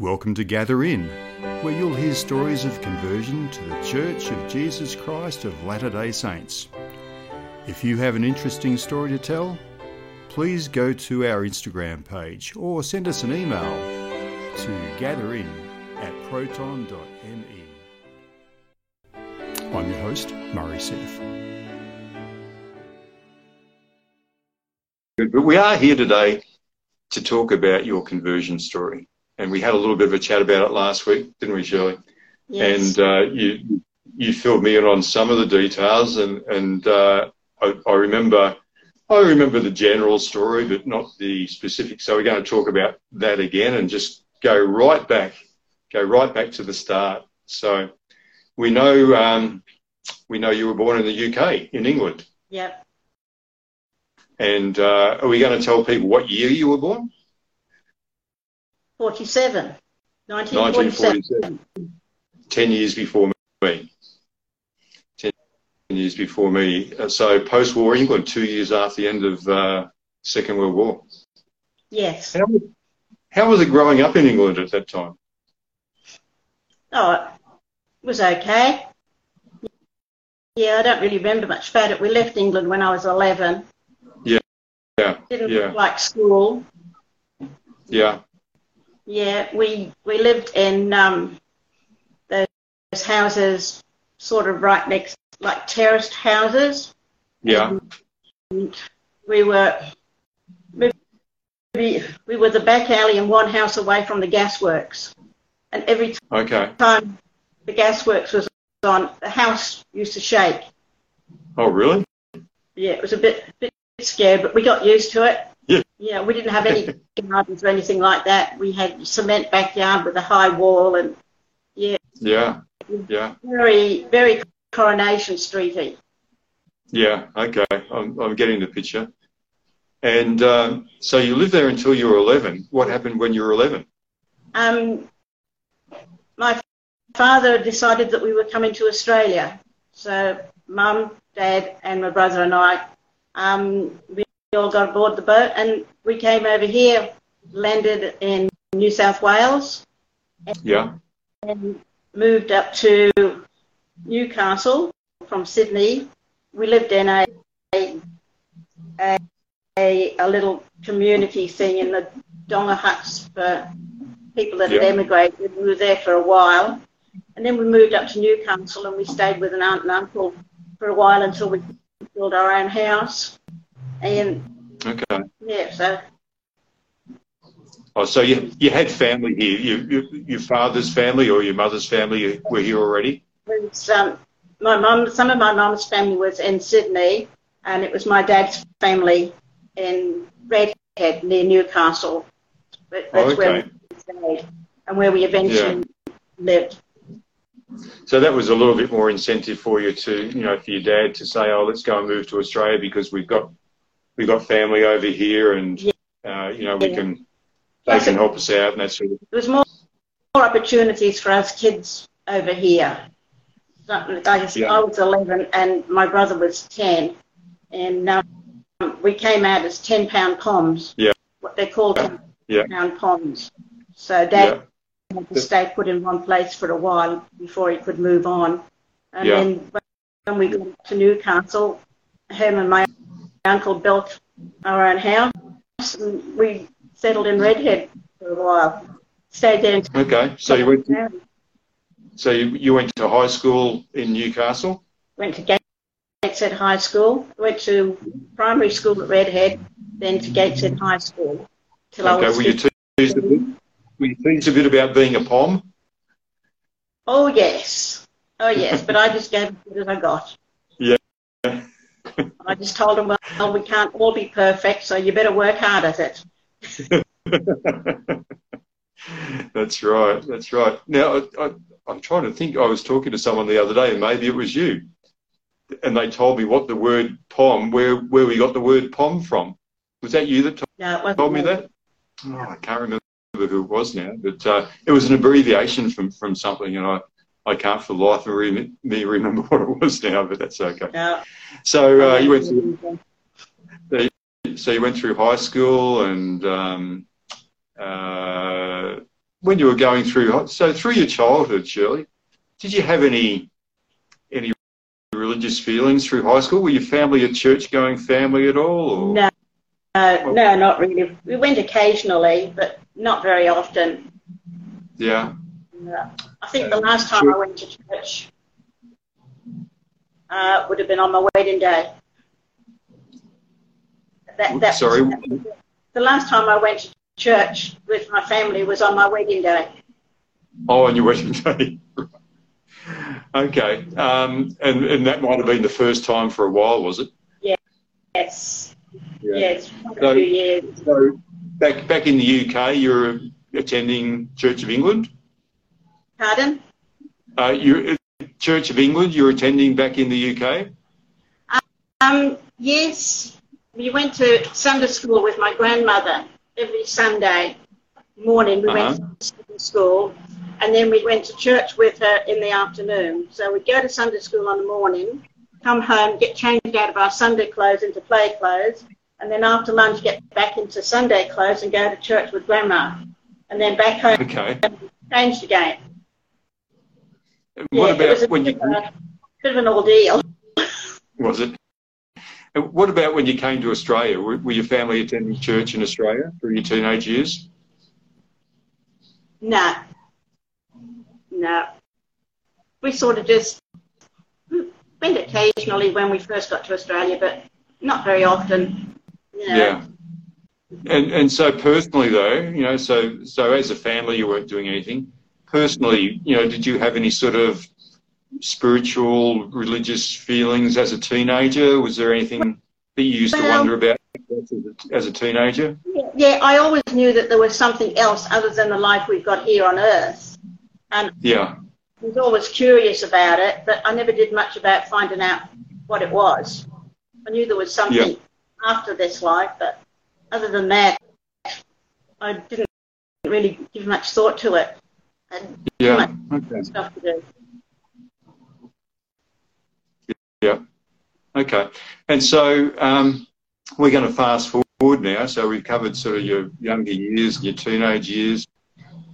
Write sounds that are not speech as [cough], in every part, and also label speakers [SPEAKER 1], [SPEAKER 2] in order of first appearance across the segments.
[SPEAKER 1] Welcome to Gather In, where you'll hear stories of conversion to the Church of Jesus Christ of Latter day Saints. If you have an interesting story to tell, please go to our Instagram page or send us an email to gatherin at proton.me. I'm your host, Murray
[SPEAKER 2] Ceff. But we are here today to talk about your conversion story and we had a little bit of a chat about it last week, didn't we, Shirley?
[SPEAKER 3] Yes.
[SPEAKER 2] And uh, you you filled me in on some of the details, and and uh, I, I, remember I remember the general story, but not the specifics. So we're going to talk about that again and just go right back, go right back to the start. So we know um, we know you were born in the UK in England.
[SPEAKER 3] Yep.
[SPEAKER 2] And uh, are we going to tell people what year you were born?
[SPEAKER 3] 47. 1947.
[SPEAKER 2] 10 years before me. 10 years before me. Uh, so post war England, two years after the end of uh, Second World War.
[SPEAKER 3] Yes.
[SPEAKER 2] How, how was it growing up in England at that time?
[SPEAKER 3] Oh, it was okay. Yeah, I don't really remember much about it. We left England when I was 11.
[SPEAKER 2] Yeah, yeah,
[SPEAKER 3] Didn't
[SPEAKER 2] yeah.
[SPEAKER 3] like school.
[SPEAKER 2] Yeah,
[SPEAKER 3] Yeah, we we lived in um, those houses, sort of right next, like terraced houses.
[SPEAKER 2] yeah,
[SPEAKER 3] We were we, we were the back alley and one house away from the gasworks, and every
[SPEAKER 2] okay.
[SPEAKER 3] time the gasworks was on, the house used to shake.
[SPEAKER 2] Oh, really?
[SPEAKER 3] Yeah, it was a bit bit scared, but we got used to it.
[SPEAKER 2] Yeah.
[SPEAKER 3] Yeah, we didn't have any [laughs] gardens or anything like that. We had cement backyard with a high wall and
[SPEAKER 2] Yeah, yeah,
[SPEAKER 3] very, very Coronation Streety.
[SPEAKER 2] yeah. Okay, I'm, I'm getting the picture. And um, so you lived there until you were 11. What happened when you were 11?
[SPEAKER 3] Um, my father decided that we were coming to Australia. So mum, dad, and my brother and I, um, we all got aboard the boat and we came over here, landed in New South Wales, And,
[SPEAKER 2] Yeah,
[SPEAKER 3] and moved up to Newcastle from Sydney. We lived in a a, a, a little community thing in the Donga huts for people that had emigrated. We were there for a while. And then we moved up to Newcastle and we stayed with an aunt and uncle for a while until we built our own house. And
[SPEAKER 2] okay.
[SPEAKER 3] yeah, so
[SPEAKER 2] Oh, so you you had family here. You, you, your father's family or your mother's family were here already.
[SPEAKER 3] was, um, my mum, some of my mum's family was in Sydney, and it was my dad's family in Redhead near Newcastle. But
[SPEAKER 2] Oh,
[SPEAKER 3] That's where
[SPEAKER 2] okay.
[SPEAKER 3] we stayed and where we eventually lived.
[SPEAKER 2] So that was a little bit more incentive for you to, you know, for your dad to say, "Oh, let's go and move to Australia because we've got we've got family over here, and
[SPEAKER 3] Yeah.
[SPEAKER 2] uh, you know we
[SPEAKER 3] Yeah.
[SPEAKER 2] can they
[SPEAKER 3] Plus
[SPEAKER 2] can help us out and that sort of."
[SPEAKER 3] There was more, more opportunities for us kids over here. Something- I, was-
[SPEAKER 2] Yeah.
[SPEAKER 3] I was 11 and my brother was 10, and um, we came out as 10 pound poms.
[SPEAKER 2] Yeah.
[SPEAKER 3] What they called 10
[SPEAKER 2] Yeah.
[SPEAKER 3] pound poms. So dad had to stay put in one place for a while before he could move on. And then when we got to Newcastle, him and my uncle built our own house. And we settled in Redhead for a while. Stayed there until
[SPEAKER 2] okay. So you went to, so you, you went to high school in Newcastle.
[SPEAKER 3] went to Gateshead High School, went to primary school at Redhead, then to Gateshead High School till I
[SPEAKER 2] Okay.
[SPEAKER 3] was
[SPEAKER 2] Were you teased a bit? Were you teased a bit about being a pom?
[SPEAKER 3] Oh yes, oh yes, but I just gave it as I got. I just told them, well, we can't all be perfect, so you better work hard at it. [laughs]
[SPEAKER 2] that's right. That's right. Now, I, I, I'm trying to think. I was talking to someone the other day, and maybe it was you, and they told me what the word "pom," where where we got the word "pom" from. Was that you that told,
[SPEAKER 3] No,
[SPEAKER 2] told me that? Oh, I can't remember who it was now, but uh, it was an abbreviation from from something, and I. I can't for the life of re- me remember what it was now, but that's okay.
[SPEAKER 3] No.
[SPEAKER 2] So uh, you went to, so you went through high school and um, uh, when you were going through, so through your childhood, Shirley, did you have any any religious feelings through high school? Were your family a church-going family at all? Or?
[SPEAKER 3] No, no, no, not really. We went occasionally, but not very often.
[SPEAKER 2] Yeah.
[SPEAKER 3] Yeah. I think the last time I went to church uh, would have been on my wedding day. That, that
[SPEAKER 2] Sorry?
[SPEAKER 3] was- the last time I went to church with my family was on my wedding day.
[SPEAKER 2] Oh, on your wedding day. [laughs] okay. Um, and, and that might have been the first time for a while, was it?
[SPEAKER 3] Yes,
[SPEAKER 2] Yeah.
[SPEAKER 3] yes,
[SPEAKER 2] So-
[SPEAKER 3] a few years.
[SPEAKER 2] So back back in the UK, you're attending Church of England.
[SPEAKER 3] Pardon?
[SPEAKER 2] Uh, you Church of England. You're attending back in the UK.
[SPEAKER 3] Um, yes, we went to Sunday school with my grandmother every Sunday morning. We went to Sunday school, and then we went to church with her in the afternoon. So we'd go to Sunday school in the morning, come home, get changed out of our Sunday clothes into play clothes, and then after lunch get back into Sunday clothes and go to church with grandma, and then back home
[SPEAKER 2] Okay.
[SPEAKER 3] changed again.
[SPEAKER 2] What
[SPEAKER 3] Yeah, it was a
[SPEAKER 2] about when you
[SPEAKER 3] a- bit of an ordeal. [laughs]
[SPEAKER 2] was it? Uh, What about when you came to Australia? Were, were your family attending church in Australia through your teenage years?
[SPEAKER 3] No. No. We sort of just went occasionally when we first got to Australia, but not very often. You know.
[SPEAKER 2] Yeah. And and so personally though, you know, so so as a family you weren't doing anything. Personally, you know, did you have any sort of spiritual, religious feelings as a teenager? Was there anything that you used to wonder about as a, teenager?
[SPEAKER 3] Yeah, yeah, I always knew that there was something else other than the life we've got here on Earth. And
[SPEAKER 2] Yeah.
[SPEAKER 3] I was always curious about it, but I never did much about finding out what it was. I knew there was something after this life, but other than that, I didn't really give much thought to it. And
[SPEAKER 2] Yeah. Okay.
[SPEAKER 3] stuff to do.
[SPEAKER 2] Yeah. Okay. And so um, we're going to fast forward now. So we've covered sort of your younger years and your teenage years.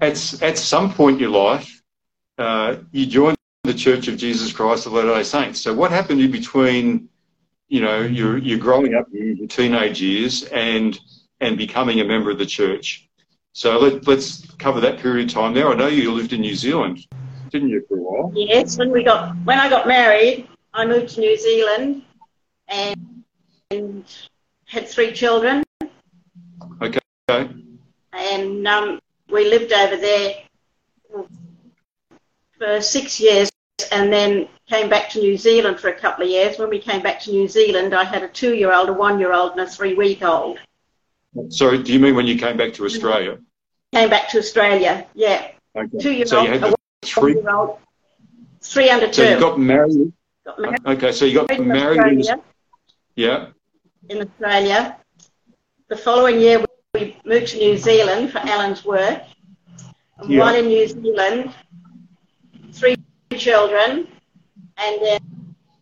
[SPEAKER 2] At, at some point in your life, uh, you joined the Church of Jesus Christ of Latter-day Saints. So what happened in between, you know, your, your growing up years, your teenage years and, and becoming a member of the church? So let, let's cover that period of time there. I know you lived in New Zealand, didn't you, for a while?
[SPEAKER 3] Yes, when we got when I got married, I moved to New Zealand and, and had three children,
[SPEAKER 2] Okay.
[SPEAKER 3] and um, we lived over there for six years, and then came back to New Zealand for a couple of years. When we came back to New Zealand, I had a two-year-old, a one-year-old, and a three-week-old.
[SPEAKER 2] Sorry, do you mean when you came back to Australia?
[SPEAKER 3] Came back to Australia, yeah,
[SPEAKER 2] Okay.
[SPEAKER 3] two-year-old,
[SPEAKER 2] you had three.
[SPEAKER 3] one-year-old, three under two.
[SPEAKER 2] So you got married.
[SPEAKER 3] Got married
[SPEAKER 2] Okay, so you got
[SPEAKER 3] in
[SPEAKER 2] married. In,
[SPEAKER 3] Australia.
[SPEAKER 2] yeah.
[SPEAKER 3] in Australia. The following year, we moved to New Zealand for Alan's work. And
[SPEAKER 2] Yeah.
[SPEAKER 3] While in New Zealand, three children, and then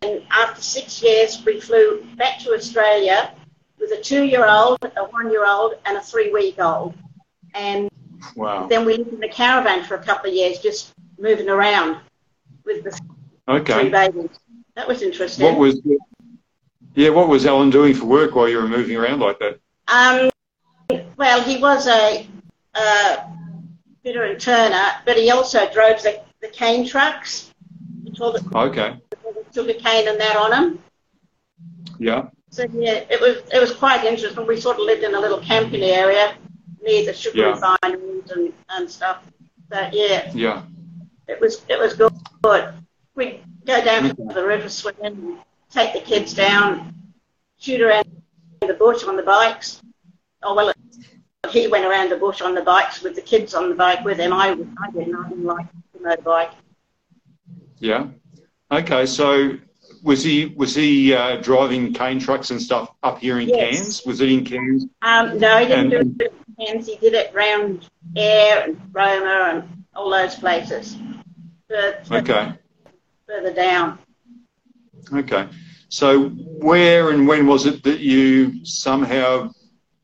[SPEAKER 3] and after six years, we flew back to Australia with a two-year-old, a one-year-old, and a three-week-old. And
[SPEAKER 2] Wow.
[SPEAKER 3] then we lived in a caravan for a couple of years, just moving around with the three
[SPEAKER 2] Okay.
[SPEAKER 3] babies. That was interesting.
[SPEAKER 2] What was? Yeah. What was Alan doing for work while you were moving around like that?
[SPEAKER 3] Um, well, he was a, a fitter and turner, but he also drove the, the cane trucks. Told the
[SPEAKER 2] Okay.
[SPEAKER 3] sugar cane and that on him.
[SPEAKER 2] Yeah.
[SPEAKER 3] So yeah, it was it was quite interesting. We sort of lived in a little camping area near the sugar
[SPEAKER 2] Yeah.
[SPEAKER 3] refineries and, and stuff. So yeah,
[SPEAKER 2] Yeah.
[SPEAKER 3] it was it was good. We'd go down to mm-hmm. the river swim and take the kids down, shoot around the bush on the bikes. Oh well, he went around the bush on the bikes with the kids on the bike with him. I I didn't. I didn't like the motorbike.
[SPEAKER 2] Yeah. Okay. So was he was he uh, driving cane trucks and stuff up here in
[SPEAKER 3] Yes.
[SPEAKER 2] Cairns? Was it in Cairns?
[SPEAKER 3] Um, no, he didn't
[SPEAKER 2] And-
[SPEAKER 3] do it in Cairns. He did it round Ayr and Roma and all those places. Fur-
[SPEAKER 2] Okay.
[SPEAKER 3] Further down.
[SPEAKER 2] Okay. So where and when was it that you somehow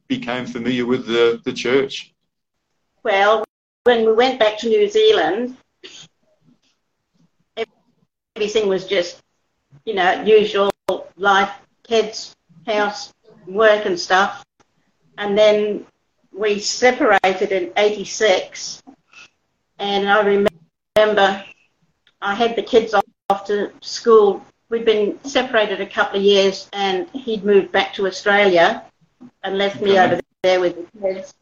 [SPEAKER 2] became familiar with the, the church?
[SPEAKER 3] Well, when we went back to New Zealand, everything was just, you know, usual life, kids, house, work and stuff. And then we separated in 86. And I remember I had the kids off to school. We'd been separated a couple of years and he'd moved back to Australia and left me over there with the kids.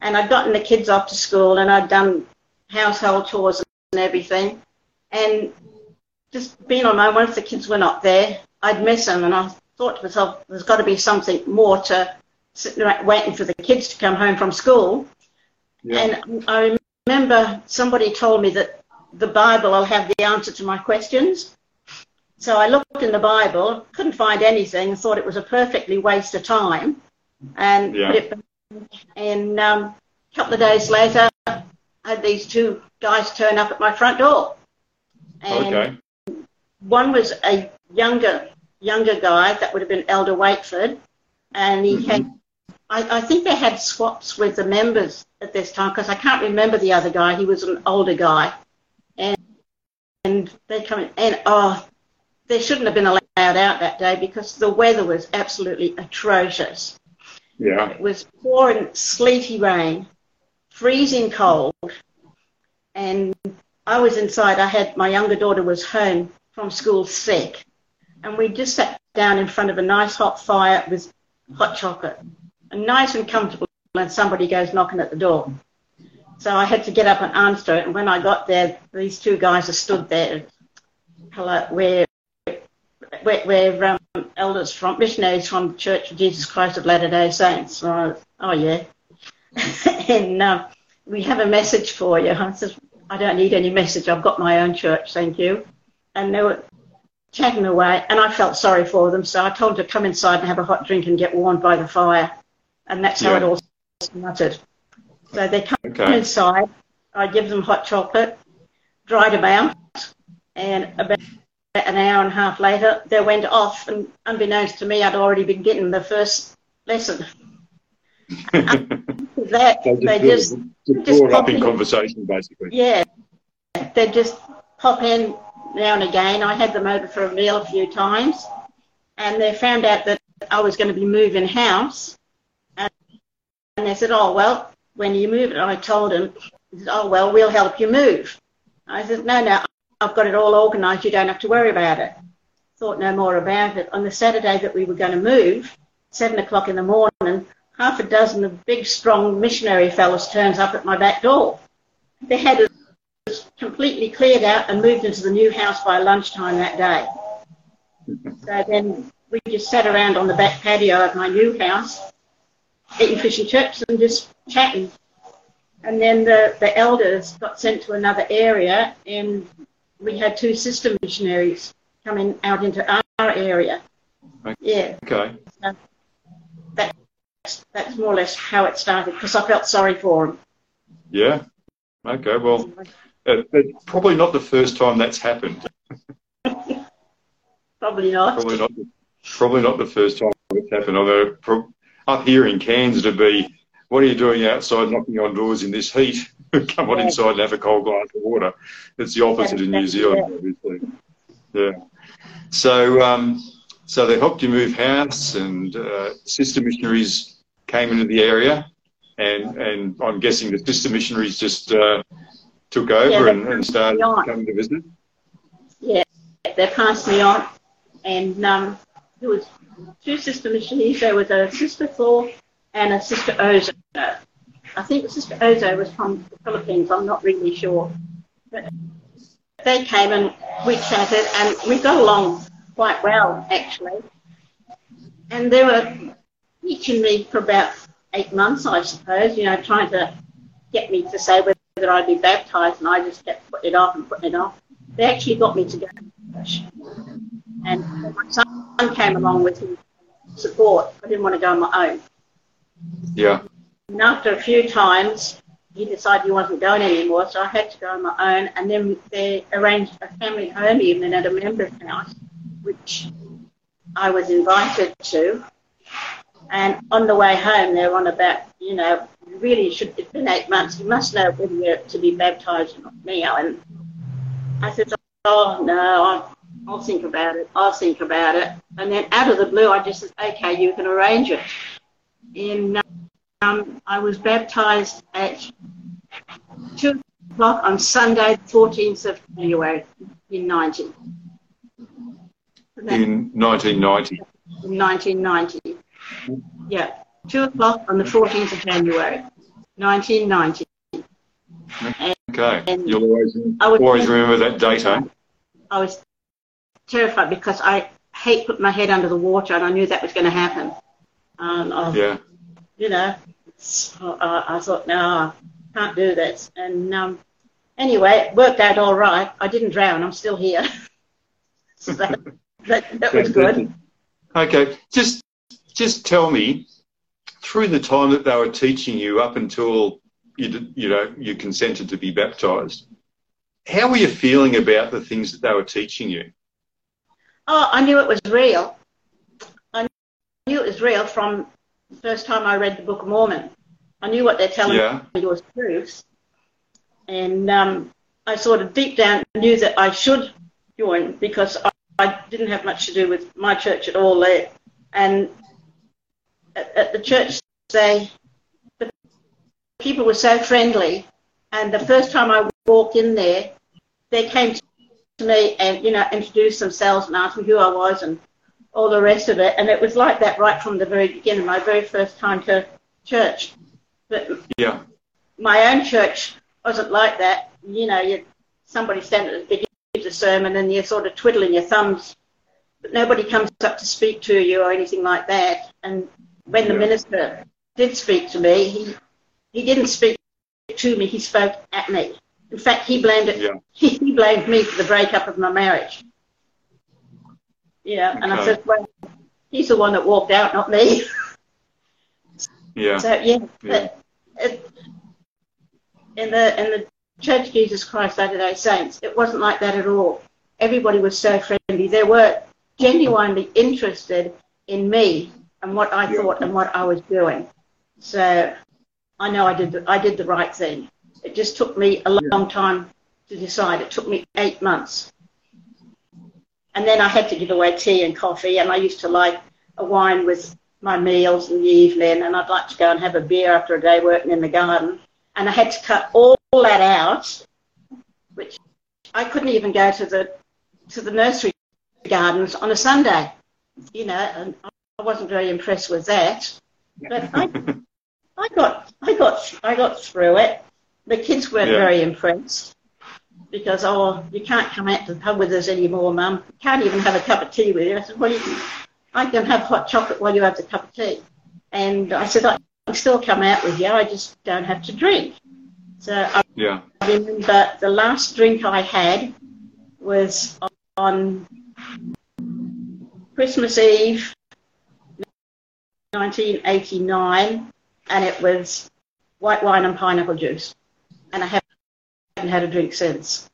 [SPEAKER 3] And I'd gotten the kids off to school and I'd done household chores and everything. And just being on my own, once the kids were not there, I'd miss them. And I thought to myself, there's got to be something more to sitting around waiting for the kids to come home from school. Yeah. And I remember somebody told me that the Bible will have the answer to my questions. So I looked in the Bible, couldn't find anything, thought it was a perfectly waste of time, and yeah. it, and um, a couple of days later, I had these two guys turn up at my front door. And okay. One was a younger younger guy that would have been Elder Wakeford, and he mm-hmm. had. I, I think they had swaps with the members at this time because I can't remember the other guy. He was an older guy, and and they come in, and oh, they shouldn't have been allowed out that day because the weather was absolutely atrocious.
[SPEAKER 2] Yeah.
[SPEAKER 3] It was pouring sleety rain, freezing cold, and I was inside. I had my younger daughter was home from school sick, and we just sat down in front of a nice hot fire with hot chocolate, and nice and comfortable. And somebody goes knocking at the door, so I had to get up and answer it. And when I got there, these two guys are stood there. Hello, we're we're, we're um, elders from missionaries from the Church of Jesus Christ of Latter Day Saints. So, oh yeah, [laughs] and um, we have a message for you. I said, I don't need any message. I've got my own church, thank you. And they were chatting away, and I felt sorry for them. So I told them to come inside and have a hot drink and get warmed by the fire, and that's how yeah. it all started. So they come okay. inside. I give them hot chocolate, dried them out, and about an hour and a half later, they went off, and unbeknownst to me, I'd already been getting the first lesson. [laughs] that
[SPEAKER 2] they just, they just, just up in, in conversation, basically.
[SPEAKER 3] Yeah, they just pop in now and again. I had them over for a meal a few times, and they found out that I was going to be moving house, and, and they said, "Oh well, when you move?" And I told them, "Oh well, we'll help you move." I said, "No, no, I've got it all organised. You don't have to worry about it. Thought no more about it. On the Saturday that we were going to move, seven o'clock in the morning, half a dozen of big, strong missionary fellows turns up at my back door. They had it completely cleared out and moved into the new house by lunchtime that day. So then we just sat around on the back patio of my new house, eating fish and chips and just chatting. And then the, the elders got sent to another area and we had two sister missionaries coming out into our area.
[SPEAKER 2] Okay.
[SPEAKER 3] Yeah.
[SPEAKER 2] Okay. So
[SPEAKER 3] that's, that's more or less how it started because I felt sorry for them.
[SPEAKER 2] Yeah. Okay. Well, uh, probably not the first time that's happened. [laughs]
[SPEAKER 3] probably not.
[SPEAKER 2] Probably not. The, probably not the first time it's happened. Although up here in Cairns, it'd be, what are you doing outside knocking on doors in this heat? [laughs] come on yeah. inside and have a cold glass of water. It's the opposite in New Zealand, obviously. Yeah. So, um, so they helped you move house, and uh, sister missionaries came into the area, and and I'm guessing the sister missionaries just uh, took over and, and, started coming to visit.
[SPEAKER 3] Yeah, they passed me on, and um, there was two sister missionaries. There was a sister Thor and a sister Oza. I think Sister Ozo was from the Philippines, I'm not really sure. But they came and we chatted and we got along quite well, actually. And they were teaching me for about eight months, I suppose, you know, trying to get me to say whether I'd be baptized, and I just kept putting it off and putting it off. They actually got me to go to church. And my son came along with his support. I didn't want to go on my own.
[SPEAKER 2] Yeah.
[SPEAKER 3] And after a few times, he decided he wasn't going anymore, so I had to go on my own. And then they arranged a family home evening at a member's house, which I was invited to. And on the way home, they're on about, you know, really should, it's been eight months, you must know whether you're to be baptized or not now. And I said, oh, no, I'll, I'll think about it. I'll think about it. And then out of the blue, I just said, okay, you can arrange it. In, um, I was baptized at 2 o'clock on Sunday, the 14th of January in 90.
[SPEAKER 2] In 1990.
[SPEAKER 3] In 1990. Yeah, 2 o'clock on the 14th of January, 1990.
[SPEAKER 2] Okay.
[SPEAKER 3] And
[SPEAKER 2] You'll always,
[SPEAKER 3] was-
[SPEAKER 2] always remember that date, eh?
[SPEAKER 3] I was terrified because I hate putting my head under the water and I knew that was going to happen. And I,
[SPEAKER 2] Yeah.
[SPEAKER 3] you know, so I, I thought, no, I can't do this. And um, anyway, it worked out all right. I didn't drown. I'm still here. [laughs] so that, that, that was good.
[SPEAKER 2] Okay. Just just tell me through the time that they were teaching you up until you you know you consented to be baptized. How were you feeling about the things that they were teaching you?
[SPEAKER 3] Oh, I knew it was real. I knew it was real from the first time I read the Book of Mormon. I knew what they're telling
[SPEAKER 2] Yeah.
[SPEAKER 3] me was truths. And um, I sort of deep down knew that I should join because I, I didn't have much to do with my church at all there. And at, at the church, they, the people were so friendly. And the first time I walked in there, they came to me and, you know, introduced themselves and asked me who I was and all the rest of it. And it was like that right from the very beginning, my very first time to church. But
[SPEAKER 2] Yeah.
[SPEAKER 3] my own church wasn't like that. You know, you, somebody stands at the gives a sermon and you're sort of twiddling your thumbs, but nobody comes up to speak to you or anything like that. And when the
[SPEAKER 2] Yeah.
[SPEAKER 3] minister did speak to me, he he didn't speak to me. He spoke at me. In fact, he blamed it.
[SPEAKER 2] Yeah. [laughs]
[SPEAKER 3] He, blamed me for the breakup of my marriage. Yeah, and I said, well, he's the one that walked out, not me. [laughs]
[SPEAKER 2] Yeah.
[SPEAKER 3] So yeah,
[SPEAKER 2] Yeah.
[SPEAKER 3] but it, in the in the Church of Jesus Christ Latter Day Saints, it wasn't like that at all. Everybody was so friendly. They were genuinely interested in me and what I
[SPEAKER 2] Yeah.
[SPEAKER 3] thought and what I was doing. So I know I did the, I did the right thing. It just took me a long time to decide. It took me eight months. And then I had to give away tea and coffee, and I used to like a wine with my meals in the evening, and I'd like to go and have a beer after a day working in the garden. And I had to cut all that out, which I couldn't even go to the to the nursery gardens on a Sunday, you know, and I wasn't very impressed with that. But I, I got, I got, I got through it. The kids weren't
[SPEAKER 2] Yeah.
[SPEAKER 3] very impressed because, oh, you can't come out to the pub with us anymore, Mum. You can't even have a cup of tea with you. I said, well, you can, I can have hot chocolate while you have the cup of tea. And I said, I can still come out with you. I just don't have to drink. So I
[SPEAKER 2] Yeah.
[SPEAKER 3] remember the last drink I had was on Christmas Eve, 1989, and it was white wine and pineapple juice. And I haven't had a drink since.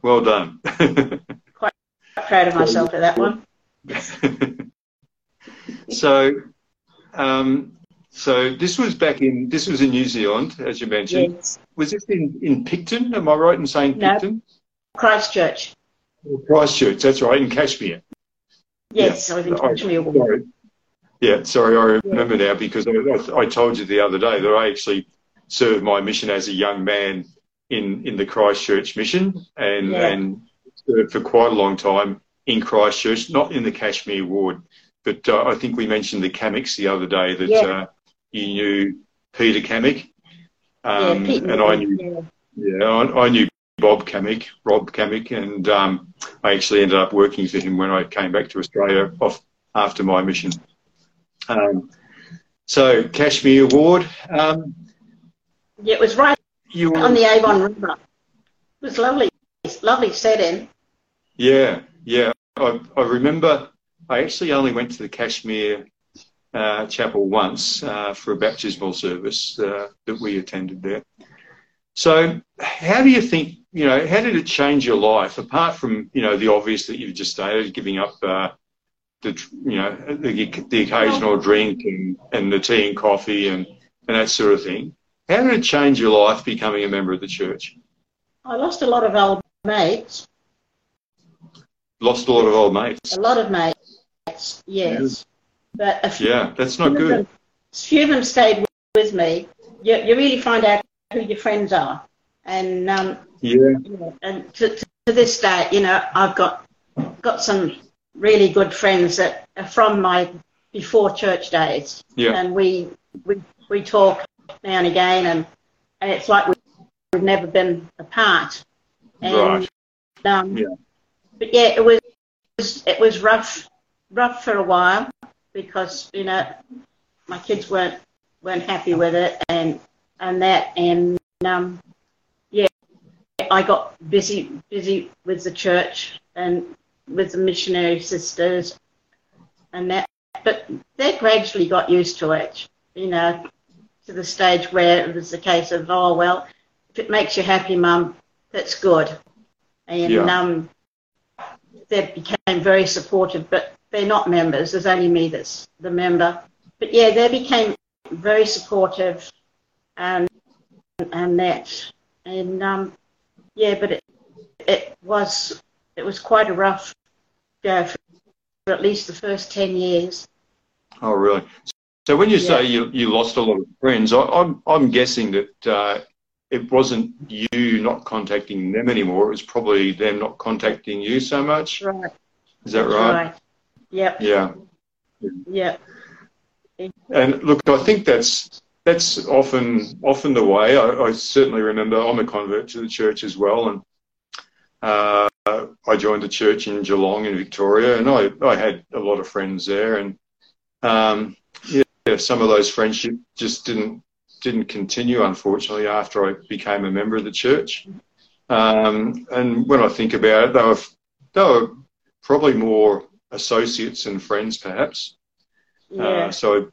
[SPEAKER 2] Well done. [laughs]
[SPEAKER 3] Quite proud of myself for that one. [laughs]
[SPEAKER 2] so, um, so this was back in this was in New Zealand, as you mentioned.
[SPEAKER 3] Yes.
[SPEAKER 2] Was this in, in Picton? Am I right in saying
[SPEAKER 3] No.
[SPEAKER 2] Picton?
[SPEAKER 3] Christchurch.
[SPEAKER 2] Christchurch, that's right, in Cashmere.
[SPEAKER 3] Yes,
[SPEAKER 2] Yeah.
[SPEAKER 3] I was in Cashmere.
[SPEAKER 2] Sorry. Yeah, sorry, I remember now because I, I, told you the other day that I actually served my mission as a young man in, in the Christchurch mission and,
[SPEAKER 3] Yeah.
[SPEAKER 2] and served for quite a long time in Christchurch, not in the Cashmere ward, but uh, I think we mentioned the Kamicks the other day that
[SPEAKER 3] Yeah.
[SPEAKER 2] uh, you knew Peter Kamick. Um,
[SPEAKER 3] yeah,
[SPEAKER 2] and I knew
[SPEAKER 3] yeah.
[SPEAKER 2] I, I knew Bob Kamick, Rob Kamick, and um, I actually ended up working for him when I came back to Australia off after my mission. Um, so Cashmere Award, um,
[SPEAKER 3] Yeah, it was right
[SPEAKER 2] you
[SPEAKER 3] on the Avon River. It was lovely, lovely setting.
[SPEAKER 2] yeah, yeah. I, I remember I actually only went to the Cashmere uh, chapel once uh, for a baptismal service uh, that we attended there. So, how do you think? You know, how did it change your life apart from you know the obvious that you've just stated, giving up uh, the you know the, the occasional drink and, and the tea and coffee and and that sort of thing. How did it change your life becoming a member of the church?
[SPEAKER 3] I lost a lot of old mates.
[SPEAKER 2] Lost a lot of old mates.
[SPEAKER 3] A lot of mates, yes. But a few,
[SPEAKER 2] Yeah, that's not good.
[SPEAKER 3] them, few of them stayed with, with me. You, you really find out who your friends are. And um,
[SPEAKER 2] Yeah,
[SPEAKER 3] you know, and to, to, to this day, you know, I've got got some really good friends that are from my before church days,
[SPEAKER 2] yeah,
[SPEAKER 3] and we we we talk now and again, and and it's like we- we've never been apart. And,
[SPEAKER 2] Right.
[SPEAKER 3] Um,
[SPEAKER 2] Yeah.
[SPEAKER 3] But yeah, it was it was rough rough for a while because you know my kids weren't weren't happy with it and and that and um yeah I got busy busy with the church and with the missionary sisters and that but they gradually got used to it you know to the stage where it was a case of oh well if it makes you happy mum that's good. And
[SPEAKER 2] Yeah.
[SPEAKER 3] um they became very supportive but they're not members. There's only me that's the member. But yeah they became very supportive and and that. And um yeah but it it was it was quite a rough go for, for at least the first 10 years
[SPEAKER 2] Oh, really? So when you say you, you lost a lot of friends, I, I'm, I'm guessing that uh, it wasn't you not contacting them anymore. It was probably them not contacting you so much.
[SPEAKER 3] right
[SPEAKER 2] Is that
[SPEAKER 3] that's
[SPEAKER 2] right?
[SPEAKER 3] yep
[SPEAKER 2] Yeah.
[SPEAKER 3] yep
[SPEAKER 2] And look, I think that's that's often often the way. I, I certainly remember I'm a convert to the church as well, and uh, I joined the church in Geelong in Victoria, and I, I had a lot of friends there, and um, yeah, some of those friendships just didn't didn't continue, unfortunately, after I became a member of the church. Um, and when I think about it, they were they were probably more associates and friends, perhaps.
[SPEAKER 3] yeah
[SPEAKER 2] Uh, so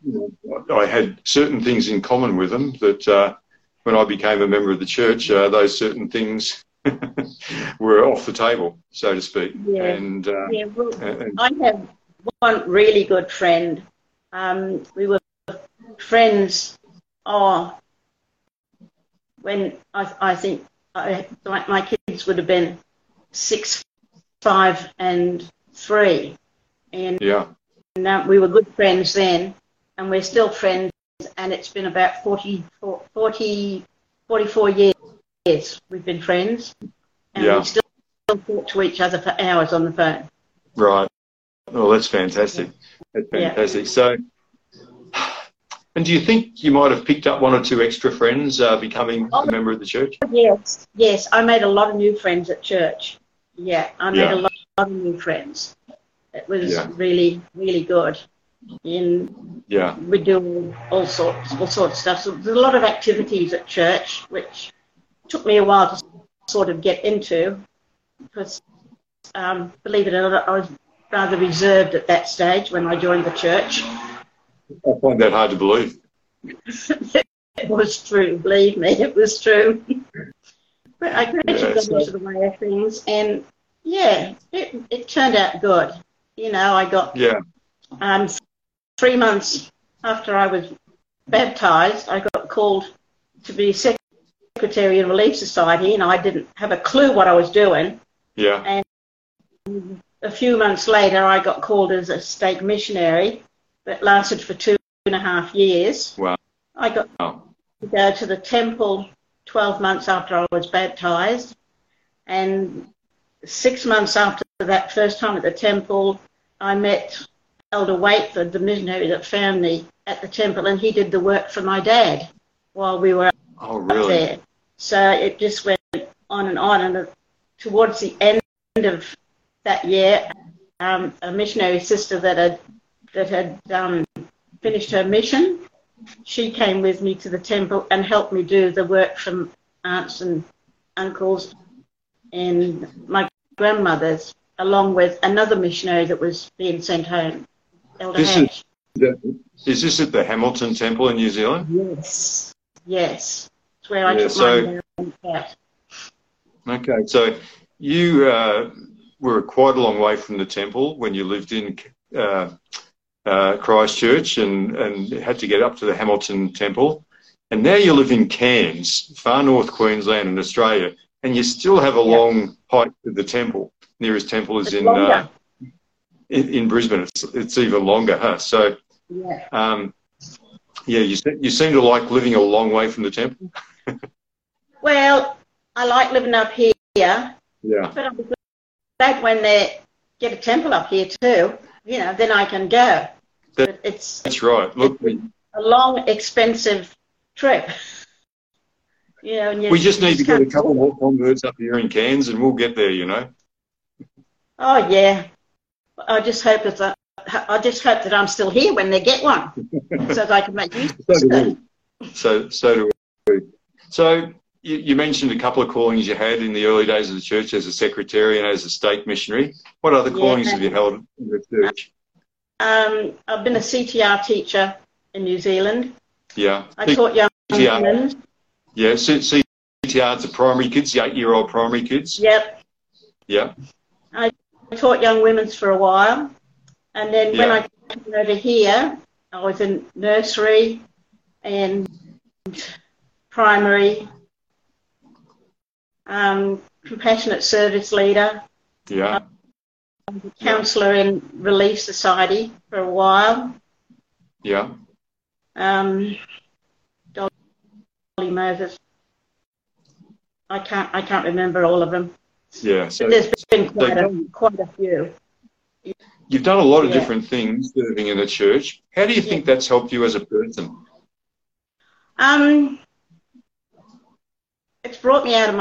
[SPEAKER 2] I had certain things in common with them that uh, when I became a member of the church, uh, those certain things [laughs] were off the table, so to speak.
[SPEAKER 3] Yeah.
[SPEAKER 2] And, uh,
[SPEAKER 3] yeah well,
[SPEAKER 2] and and-
[SPEAKER 3] I have one really good friend. Um, we were friends. Oh, when I, I think I, my, my kids would have been six, five, and three, and
[SPEAKER 2] yeah,
[SPEAKER 3] um, we were good friends then, and we're still friends. And it's been about 40, 40 44 years we've been friends, and
[SPEAKER 2] Yeah.
[SPEAKER 3] we still talk to each other for hours on the phone.
[SPEAKER 2] right. Well, that's fantastic. That's
[SPEAKER 3] Yeah.
[SPEAKER 2] fantastic. So, and do you think you might have picked up one or two extra friends uh, becoming
[SPEAKER 3] Oh.
[SPEAKER 2] a member of the church?
[SPEAKER 3] Yes, yes. I made a lot of new friends at church. Yeah, I made
[SPEAKER 2] Yeah.
[SPEAKER 3] a lot, lot of new friends. It was
[SPEAKER 2] Yeah.
[SPEAKER 3] really, really good. And
[SPEAKER 2] Yeah,
[SPEAKER 3] we do all sorts, all sorts of stuff. So there's a lot of activities at church, which took me a while to sort of get into, because um, believe it or not, I was rather reserved at that stage when I joined the church.
[SPEAKER 2] I find that hard to believe. [laughs]
[SPEAKER 3] it was true, believe me, it was true. but I gradually
[SPEAKER 2] Yeah,
[SPEAKER 3] got into the way of things, and yeah, it, it turned out good. You know, I got
[SPEAKER 2] Yeah,
[SPEAKER 3] um, three months after I was baptized, I got called to be secretary in Relief Society, and I didn't have a clue what I was doing.
[SPEAKER 2] yeah, And
[SPEAKER 3] A few months later, I got called as a stake missionary that lasted for two and a half years.
[SPEAKER 2] Wow.
[SPEAKER 3] I got to go to the temple 12 months after I was baptized. And six months after that first time at the temple, I met Elder Waitford, the missionary that found me at the temple, and he did the work for my dad while we were
[SPEAKER 2] oh, really?
[SPEAKER 3] there. So it just went on and on. And towards the end of that year, um, a missionary sister that had that had um, finished her mission, she came with me to the temple and helped me do the work from aunts and uncles and my grandmothers, along with another missionary that was being sent home, Elder
[SPEAKER 2] is-
[SPEAKER 3] Hatch.
[SPEAKER 2] Is this at the Hamilton Temple in New Zealand?
[SPEAKER 3] Yes, yes. It's where I
[SPEAKER 2] Yeah,
[SPEAKER 3] took
[SPEAKER 2] so-
[SPEAKER 3] my.
[SPEAKER 2] Okay, so you uh, were quite a long way from the temple when you lived in uh, uh, Christchurch and, and had to get up to the Hamilton Temple. and now you live in Cairns, far north Queensland in Australia, and you still have a
[SPEAKER 3] Yeah.
[SPEAKER 2] long hike to the temple. Nearest temple is in, uh, in in Brisbane. It's, it's even longer, huh? So,
[SPEAKER 3] Yeah.
[SPEAKER 2] um, yeah, you you seem to like living a long way from the temple.
[SPEAKER 3] Well, I like living up here,
[SPEAKER 2] Yeah,
[SPEAKER 3] but I'm glad when they get a temple up here too. You know, then I can go. But it's
[SPEAKER 2] that's right. Look, we,
[SPEAKER 3] a long, expensive trip. You know, and you
[SPEAKER 2] we just need to get a couple more converts up here in Cairns, and we'll get there. You know.
[SPEAKER 3] Oh yeah. I just hope that I, I just hope that I'm still here when they get one, so that I can make use of [laughs] it.
[SPEAKER 2] So, so do we. So, you, you mentioned a couple of callings you had in the early days of the church as a secretary and as a stake missionary. What other
[SPEAKER 3] Yeah.
[SPEAKER 2] callings have you held in the church?
[SPEAKER 3] Um, I've been a CTR teacher in New Zealand.
[SPEAKER 2] Yeah.
[SPEAKER 3] I taught young
[SPEAKER 2] CTR.
[SPEAKER 3] women.
[SPEAKER 2] Yeah. C- CTR to primary kids, the eight-year-old primary kids.
[SPEAKER 3] Yep.
[SPEAKER 2] Yeah.
[SPEAKER 3] I taught young women's for a while, and then when I came over here, I was in nursery and primary, um, compassionate service leader,
[SPEAKER 2] Yeah.
[SPEAKER 3] counsellor in Relief Society for a while.
[SPEAKER 2] Yeah.
[SPEAKER 3] Um, Dolly Moses. I can't. I can't remember all of them.
[SPEAKER 2] Yeah. So
[SPEAKER 3] But there's been quite a, quite a few.
[SPEAKER 2] you've done a lot of
[SPEAKER 3] Yeah.
[SPEAKER 2] different things serving in the church. How do you think that's helped you as a person?
[SPEAKER 3] Um, it's brought me out of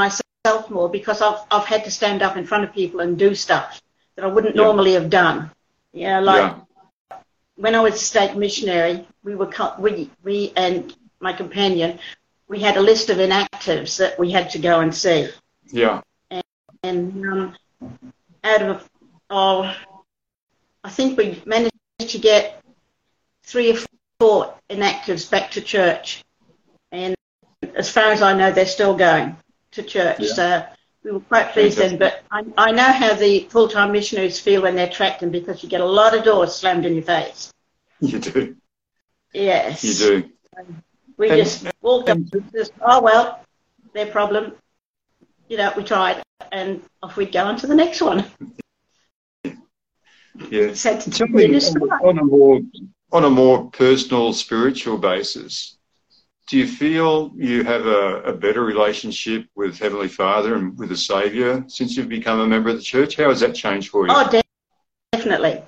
[SPEAKER 3] myself more because I've I've had to stand up in front of people and do stuff that I wouldn't
[SPEAKER 2] Yeah.
[SPEAKER 3] normally have done. You know, like
[SPEAKER 2] yeah.
[SPEAKER 3] when I was stake missionary, we were we we and my companion, we had a list of inactives that we had to go and see,
[SPEAKER 2] Yeah.
[SPEAKER 3] and um, out of oh, I think we managed to get three or four inactives back to church, and as far as I know, they're still going to church.
[SPEAKER 2] Yeah.
[SPEAKER 3] So we were quite pleased then. But I, I know how the full-time missionaries feel when they're tracked in because you get a lot of doors slammed in your face. [laughs]
[SPEAKER 2] You do.
[SPEAKER 3] Yes.
[SPEAKER 2] You do.
[SPEAKER 3] We
[SPEAKER 2] And-
[SPEAKER 3] just walked up and just, oh well, their problem. You know, we tried, and off we'd go on to the next one. [laughs]
[SPEAKER 2] Yeah.
[SPEAKER 3] So
[SPEAKER 2] Tell me
[SPEAKER 3] It is
[SPEAKER 2] on, on a more on a more personal, spiritual basis. Do you feel you have a, a better relationship with Heavenly Father and with the Saviour since you've become a member of the church? How has that changed for you?
[SPEAKER 3] Oh, de- definitely.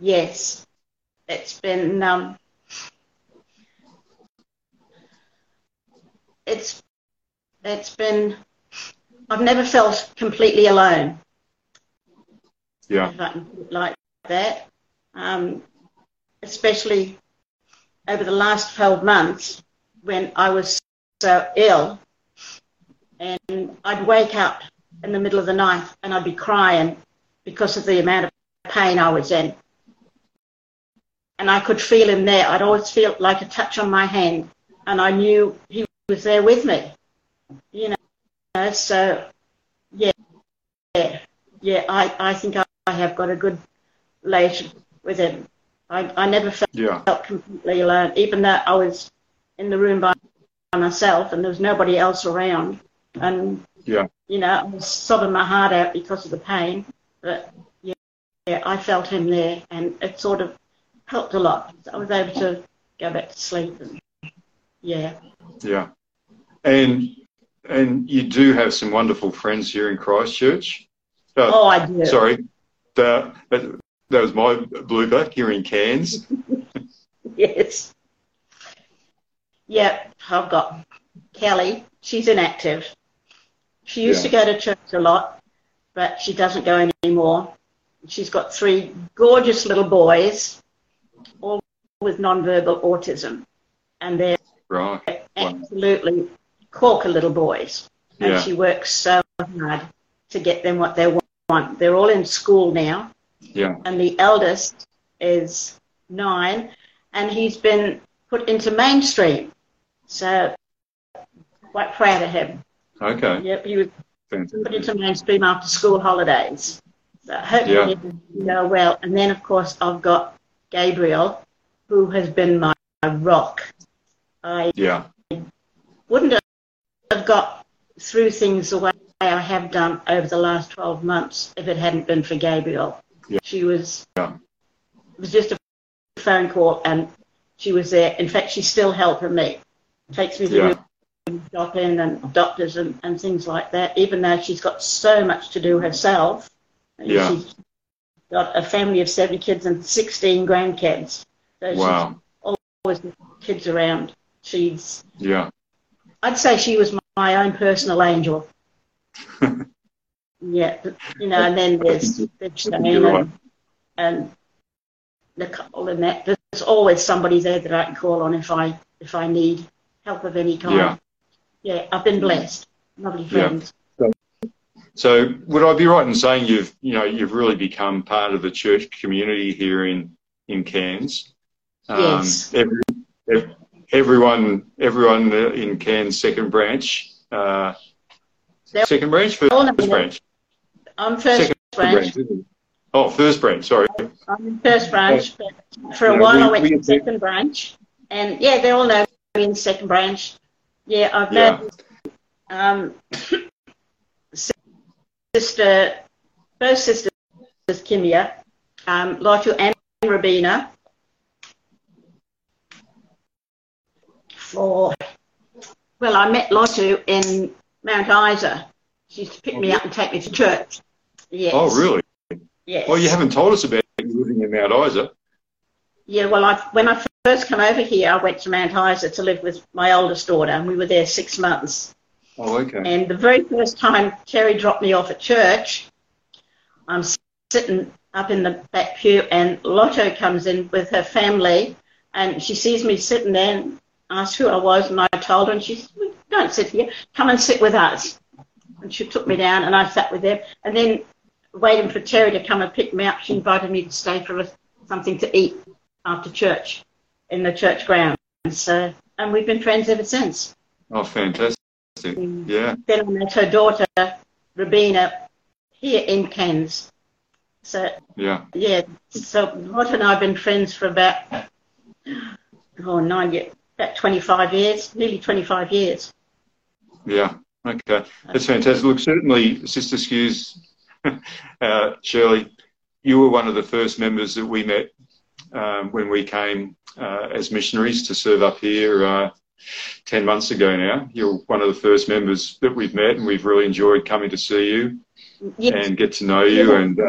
[SPEAKER 3] Yes. It's been, um, it's, it's been, I've never felt completely alone,
[SPEAKER 2] yeah,
[SPEAKER 3] if I can put it like that. Um, especially over the last 12 months when I was so ill and I'd wake up in the middle of the night and I'd be crying because of the amount of pain I was in. And I could feel him there. I'd always feel like a touch on my hand and I knew he was there with me. You know, so yeah, yeah, yeah, I, I think I, I have got a good relationship with him. I, I never felt
[SPEAKER 2] yeah,
[SPEAKER 3] felt completely alone, even though I was in the room by myself and there was nobody else around. And,
[SPEAKER 2] yeah,
[SPEAKER 3] you know, I was sobbing my heart out because of the pain. But, yeah, yeah I felt him there and it sort of helped a lot. I was able to go back to sleep and, yeah.
[SPEAKER 2] yeah. And and you do have some wonderful friends here in Christchurch. Uh,
[SPEAKER 3] Oh, I do.
[SPEAKER 2] Sorry, that, that that was my blooper here in Cairns. [laughs]
[SPEAKER 3] Yes. Yeah, I've got Kelly. She's inactive. She used
[SPEAKER 2] Yeah.
[SPEAKER 3] to go to church a lot, but she doesn't go anymore. She's got three gorgeous little boys, all with nonverbal autism, and they're
[SPEAKER 2] Right.
[SPEAKER 3] absolutely corker little boys. And
[SPEAKER 2] Yeah.
[SPEAKER 3] she works so hard to get them what they want. They're all in school now
[SPEAKER 2] Yeah.
[SPEAKER 3] and the eldest is nine, and he's been put into mainstream. So, quite proud of him.
[SPEAKER 2] Okay.
[SPEAKER 3] Yep, he was put into mainstream after school holidays. So, hopefully,
[SPEAKER 2] Yeah.
[SPEAKER 3] he'll go well. And then, of course, I've got Gabriel, who has been my rock. I
[SPEAKER 2] Yeah.
[SPEAKER 3] wouldn't have got through things the way I have done over the last 12 months if it hadn't been for Gabriel.
[SPEAKER 2] Yeah.
[SPEAKER 3] She was,
[SPEAKER 2] Yeah.
[SPEAKER 3] it was just a phone call and she was there. In fact, she's still helping me. Takes me to
[SPEAKER 2] Yeah.
[SPEAKER 3] shopping and doctors and, and things like that, even though she's got so much to do herself.
[SPEAKER 2] Yeah.
[SPEAKER 3] She's got a family of seven kids and 16 grandkids. So
[SPEAKER 2] Wow.
[SPEAKER 3] she's always kids around. She's,
[SPEAKER 2] Yeah.
[SPEAKER 3] I'd say she was my, my own personal angel. [laughs] yeah, but, you know, and then there's, there's Shane and, and Nicole and that. There's always somebody there that I can call on if I if I need help of any kind.
[SPEAKER 2] Yeah.
[SPEAKER 3] Yeah, I've been blessed. Lovely friends. Yeah.
[SPEAKER 2] So would I be right in saying you've you know you've really become part of the church community here in in Cairns?
[SPEAKER 3] Yes.
[SPEAKER 2] Every, ev- everyone everyone in Cairns second branch. Uh, second branch, first
[SPEAKER 3] know
[SPEAKER 2] branch,
[SPEAKER 3] I'm first
[SPEAKER 2] second
[SPEAKER 3] branch.
[SPEAKER 2] branch. Oh, first branch. Sorry.
[SPEAKER 3] I'm in first branch, but for a
[SPEAKER 2] Yeah,
[SPEAKER 3] while
[SPEAKER 2] we-
[SPEAKER 3] I went
[SPEAKER 2] we-
[SPEAKER 3] to second branch, and yeah, they all know me in second branch. Yeah, I've
[SPEAKER 2] Yeah.
[SPEAKER 3] known um, [coughs] sister, both sisters, Kimia, um, Lotu and Rabina, for well, I met Lotu in Mount Isa. She used to pick me up and take me to church. Yes.
[SPEAKER 2] Oh, really?
[SPEAKER 3] Yes.
[SPEAKER 2] Well, you haven't told us about living in Mount Isa.
[SPEAKER 3] Yeah, well, I, when I first came over here, I went to Mount Isa to live with my oldest daughter, and we were there six months.
[SPEAKER 2] Oh, okay.
[SPEAKER 3] And the very first time Terry dropped me off at church, I'm sitting up in the back pew, and Lotu comes in with her family, and she sees me sitting there and asked who I was, and I told her, and she said, "Well, "Don't sit here, come and sit with us." And she took me down, and I sat with them, and then waiting for Terry to come and pick me up, she invited me to stay for a, something to eat after church in the church grounds. So, and we've been friends ever since.
[SPEAKER 2] Oh, fantastic. Mm. Yeah.
[SPEAKER 3] Then I met her daughter, Rabina, here in Cairns. So,
[SPEAKER 2] Yeah.
[SPEAKER 3] yeah, so Rod and I have been friends for about, oh, nine years, about 25 years, nearly 25 years.
[SPEAKER 2] Yeah. Okay. That's fantastic. Look, certainly, Sister Skewes, [laughs] uh, Shirley, you were one of the first members that we met um, when we came uh, as missionaries to serve up here uh, 10 months ago now. You're one of the first members that we've met, and we've really enjoyed coming to see you
[SPEAKER 3] Yes,
[SPEAKER 2] and get to know you and uh,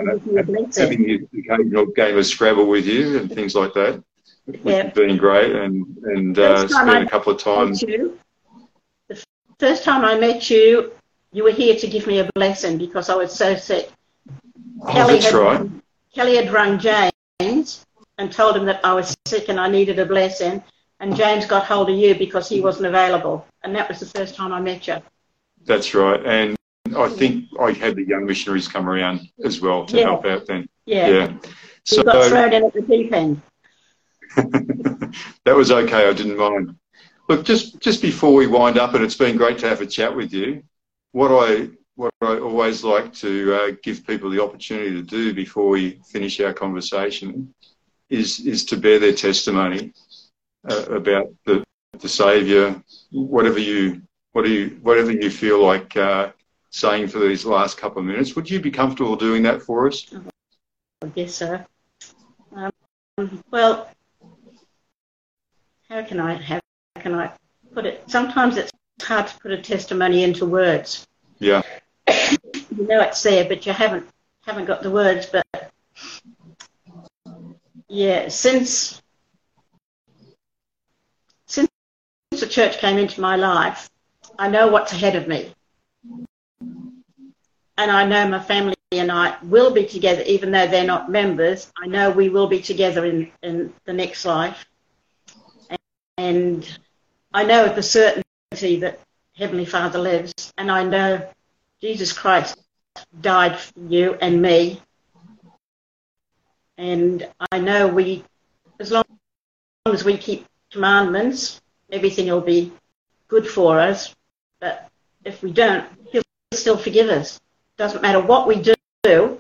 [SPEAKER 2] having the occasional game of Scrabble with you and things like that.
[SPEAKER 3] Yeah.
[SPEAKER 2] has been great, and and uh,
[SPEAKER 3] time
[SPEAKER 2] spent
[SPEAKER 3] I
[SPEAKER 2] a couple of times.
[SPEAKER 3] you. The first time I met you, you were here to give me a blessing because I was so sick.
[SPEAKER 2] Oh, that's
[SPEAKER 3] had,
[SPEAKER 2] right.
[SPEAKER 3] Kelly had rung James and told him that I was sick and I needed a blessing. And James got hold of you because he wasn't available. And that was the first time I met you.
[SPEAKER 2] That's right. And I think I had the young missionaries come around as well to
[SPEAKER 3] Yeah.
[SPEAKER 2] help out then.
[SPEAKER 3] Yeah.
[SPEAKER 2] Yeah. So, You
[SPEAKER 3] got thrown in at the deep end. [laughs]
[SPEAKER 2] that was okay. I didn't mind. Look, just just before we wind up, and it's been great to have a chat with you. What I what I always like to uh, give people the opportunity to do before we finish our conversation is is to bear their testimony uh, about the the Saviour, whatever you what do you whatever you feel like uh, saying for these last couple of minutes. Would you be comfortable doing that for us?
[SPEAKER 3] I guess so. Um, well, how can I how can I put it? Sometimes it's hard to put a testimony into words.
[SPEAKER 2] Yeah. [coughs]
[SPEAKER 3] You know it's there, but you haven't haven't got the words. But yeah, since since the church came into my life, I know what's ahead of me, and I know my family and I will be together, even though they're not members. I know we will be together in, in the next life. And I know with a certainty that Heavenly Father lives, and I know Jesus Christ died for you and me. And I know we, as long as we keep commandments, everything will be good for us. But if we don't, He'll still forgive us. Doesn't matter what we do,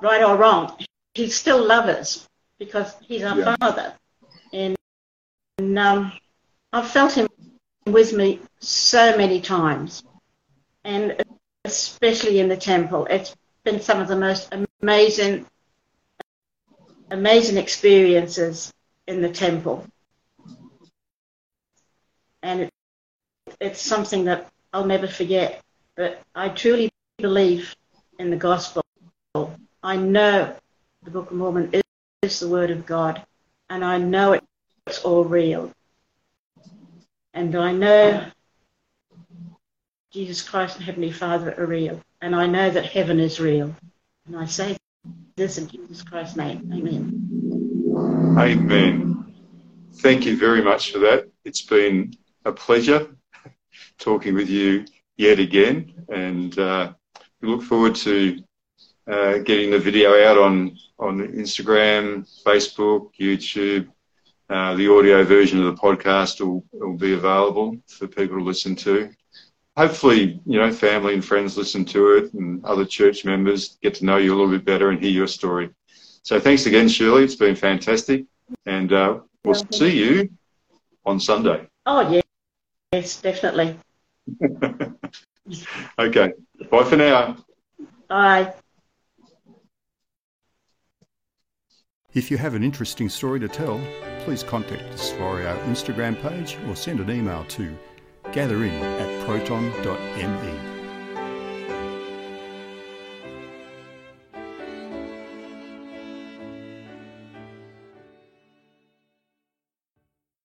[SPEAKER 3] right or wrong, He still loves us because He's our
[SPEAKER 2] Yeah.
[SPEAKER 3] Father. And, and um, I've felt Him with me so many times, and especially in the temple. It's been some of the most amazing, amazing experiences in the temple. And it, it's something that I'll never forget. But I truly believe in the gospel. I know the Book of Mormon is, is the Word of God, and I know it's all real. And I know Jesus Christ and Heavenly Father are real. And I know that heaven is real. And I say this in Jesus Christ's name. Amen.
[SPEAKER 2] Amen. Thank you very much for that. It's been a pleasure talking with you yet again. And uh, we look forward to uh, getting the video out on, on Instagram, Facebook, YouTube. Uh, the audio version of the podcast will, will be available for people to listen to hopefully, you know, family and friends listen to it and other church members get to know you a little bit better and hear your story. So thanks again, Shirley. It's been fantastic. And uh, we'll see you on Sunday.
[SPEAKER 3] Oh, yeah. Yes, definitely. [laughs]
[SPEAKER 2] okay. Bye for now.
[SPEAKER 3] Bye.
[SPEAKER 1] If you have an interesting story to tell, please contact us via our Instagram page or send an email to gatherin at proton.me.